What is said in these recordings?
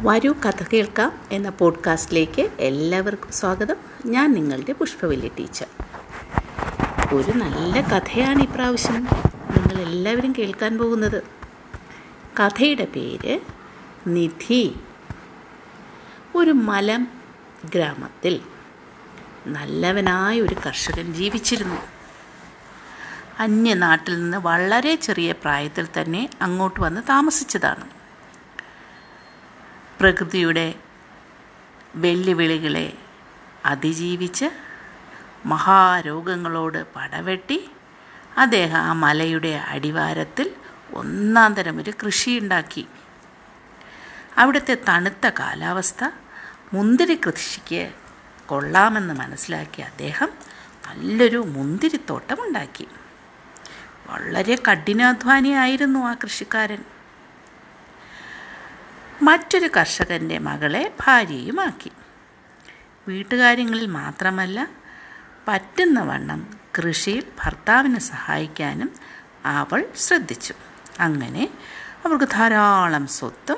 വരൂ കഥ കേൾക്കാം എന്ന പോഡ്കാസ്റ്റിലേക്ക് എല്ലാവർക്കും സ്വാഗതം. ഞാൻ നിങ്ങളുടെ പുഷ്പവല്ലി ടീച്ചർ. ഒരു നല്ല കഥയാണ് ഇപ്രാവശ്യം നിങ്ങൾ എല്ലാവരും കേൾക്കാൻ പോകുന്നത്. കഥയുടെ പേര് നിധി. ഒരു മലം ഗ്രാമത്തിൽ നല്ലവനായ ഒരു കർഷകൻ ജീവിച്ചിരുന്നു. അന്യനാട്ടിൽ നിന്ന് വളരെ ചെറിയ പ്രായത്തിൽ തന്നെ അങ്ങോട്ട് വന്ന് താമസിച്ചതാണ്. പ്രകൃതിയുടെ വെല്ലുവിളികളെ അതിജീവിച്ച് മഹാരോഗങ്ങളോട് പടവെട്ടി അദ്ദേഹം ആ മലയുടെ അടിവാരത്തിൽ ഒന്നാം തരം ഒരു കൃഷിയുണ്ടാക്കി. അവിടുത്തെ തണുത്ത കാലാവസ്ഥ മുന്തിരി കൃഷിക്ക് കൊള്ളാമെന്ന് മനസ്സിലാക്കി അദ്ദേഹം നല്ലൊരു മുന്തിരിത്തോട്ടം ഉണ്ടാക്കി വളരെ കഠിനാധ്വാനിയായിരുന്നു ആ കൃഷിക്കാരൻ. മറ്റൊരു കർഷകന്റെ മകളെ ഭാര്യയുമാക്കി. വീട്ടുകാര്യങ്ങളിൽ മാത്രമല്ല പറ്റുന്ന വണ്ണം കൃഷിയിൽ ഭർത്താവിനെ സഹായിക്കാനും അവൾ ശ്രദ്ധിച്ചു. അങ്ങനെ അവർക്ക് ധാരാളം സ്വത്തും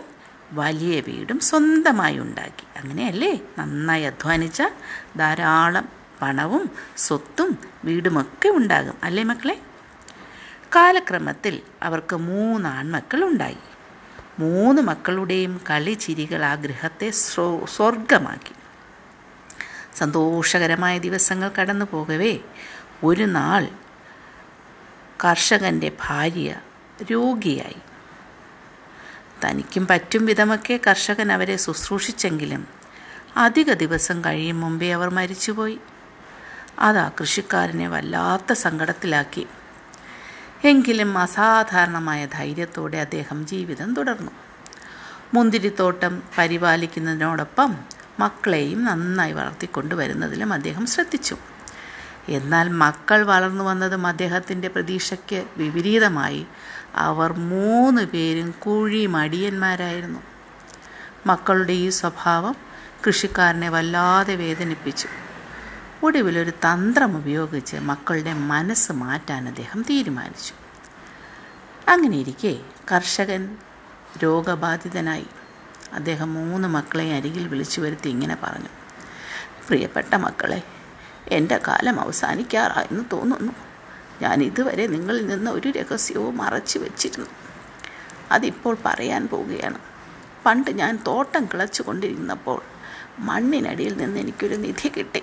വലിയ വീടും സ്വന്തമായി ഉണ്ടാക്കി. അങ്ങനെയല്ലേ? നന്നായി അധ്വാനിച്ച ധാരാളം പണവും സ്വത്തും വീടുമൊക്കെ ഉണ്ടാകും. അല്ലേ മക്കളെ? കാലക്രമത്തിൽ അവർക്ക് മൂന്ന് ആൺമക്കൾ ഉണ്ടായി മൂന്ന് മക്കളുടെയും കളിചിരികൾ ആ ഗൃഹത്തെ സ്വർഗമാക്കി സന്തോഷകരമായ ദിവസങ്ങൾ കടന്നു പോകവേ. ഒരു നാൾ കർഷകന്റെ ഭാര്യ രോഗിയായി. തനിക്കും പറ്റും വിധമൊക്കെ കർഷകൻ അവരെ ശുശ്രൂഷിച്ചെങ്കിലും അധിക ദിവസം കഴിയും മുമ്പേ അവർ മരിച്ചുപോയി. അതാ കൃഷിക്കാരനെ വല്ലാത്ത സങ്കടത്തിലാക്കി. എങ്കിലും അസാധാരണമായ ധൈര്യത്തോടെ അദ്ദേഹം ജീവിതം തുടർന്നു. മുന്തിരിത്തോട്ടം പരിപാലിക്കുന്നതിനോടൊപ്പം മക്കളെയും നന്നായി വളർത്തിക്കൊണ്ടുവരുന്നതിലും അദ്ദേഹം ശ്രദ്ധിച്ചു. എന്നാൽ മക്കൾ വളർന്നു വന്നതും അദ്ദേഹത്തിന്റെ പ്രതീക്ഷയ്ക്ക് വിപരീതമായി അവർ മൂന്ന് പേരും കുഴി മടിയന്മാരായിരുന്നു മക്കളുടെ ഈ സ്വഭാവം കൃഷിക്കാരനെ വല്ലാതെ വേദനിപ്പിച്ചു. ഒടുവിലൊരു തന്ത്രം ഉപയോഗിച്ച് മക്കളുടെ മനസ്സ് മാറ്റാൻ അദ്ദേഹം തീരുമാനിച്ചു. അങ്ങനെയിരിക്കെ കർഷകൻ രോഗബാധിതനായി. അദ്ദേഹം മൂന്ന് മക്കളെ അരികിൽ വിളിച്ചു വരുത്തി ഇങ്ങനെ പറഞ്ഞു. പ്രിയപ്പെട്ട മക്കളെ എന്റെ കാലം അവസാനിക്കാറായെന്ന് തോന്നുന്നു. ഞാൻ ഇതുവരെ നിങ്ങളിൽ നിന്ന് ഒരു രഹസ്യവും മറച്ചു വെച്ചിരുന്നു. അതിപ്പോൾ പറയാൻ പോവുകയാണ്. പണ്ട് ഞാൻ തോട്ടം കിളച്ചു കൊണ്ടിരുന്നപ്പോൾ മണ്ണിനടിയിൽ നിന്ന് എനിക്കൊരു നിധി കിട്ടി.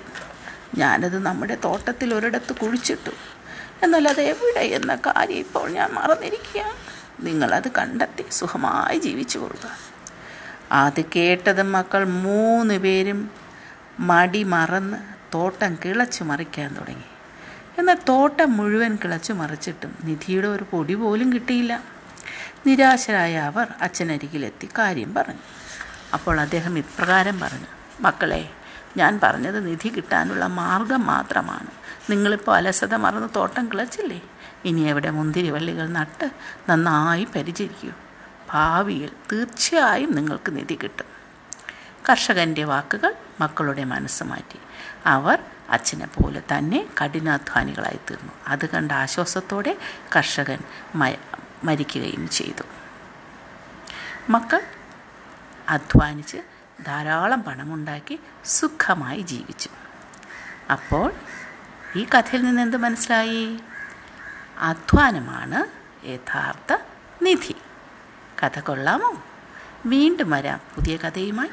ഞാനത് നമ്മുടെ തോട്ടത്തിൽ ഒരിടത്ത് കുഴിച്ചിട്ടു. എന്നാൽ അത് എവിടെ എന്ന കാര്യം ഇപ്പോൾ ഞാൻ മറന്നിരിക്കുക. നിങ്ങളത് കണ്ടെത്തി സുഖമായി ജീവിച്ചു കൊള്ളുക. അത് കേട്ടത് മക്കൾ മൂന്ന് പേരും മടി മറന്ന് തോട്ടം കിളച്ചു മറിക്കാൻ തുടങ്ങി. എന്നാൽ തോട്ടം മുഴുവൻ കിളച്ചു മറിച്ചിട്ടും നിധിയുടെ ഒരു പൊടി പോലും കിട്ടിയില്ല. നിരാശരായ അവർ അച്ഛനരികിലെത്തി കാര്യം പറഞ്ഞു. അപ്പോൾ അദ്ദേഹം ഇപ്രകാരം പറഞ്ഞു. മക്കളെ ഞാൻ പറഞ്ഞത് നിധി കിട്ടാനുള്ള മാർഗം മാത്രമാണ്. നിങ്ങളിപ്പോൾ അലസത മറന്ന് തോട്ടം കിളച്ചില്ലേ? ഇനി എവിടെ മുന്തിരി വള്ളികൾ നട്ട് നന്നായി പരിചരിക്കൂ. ഭാവിയിൽ തീർച്ചയായും നിങ്ങൾക്ക് നിധി കിട്ടും. കർഷകന്റെ വാക്കുകൾ മക്കളുടെ മനസ്സ് മാറ്റി. അവർ അച്ഛനെ പോലെ തന്നെ കഠിനാധ്വാനികളായി തീർന്നു. അത് കണ്ട ആശ്വാസത്തോടെ കർഷകൻ മരിക്കുകയും ചെയ്തു. മക്കൾ അധ്വാനിച്ച് ധാരാളം പണമുണ്ടാക്കി സുഖമായി ജീവിച്ചു. അപ്പോൾ ഈ കഥയിൽ നിന്ന് എന്ത് മനസ്സിലായി? അധ്വാനമാണ് യഥാർത്ഥ നിധി. കഥ കൊള്ളാമോ? വീണ്ടും വരാം. പുതിയ കഥയുമായി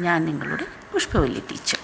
ഞാൻ നിങ്ങളുടെ പുഷ്പവല്ലി ടീച്ചർ.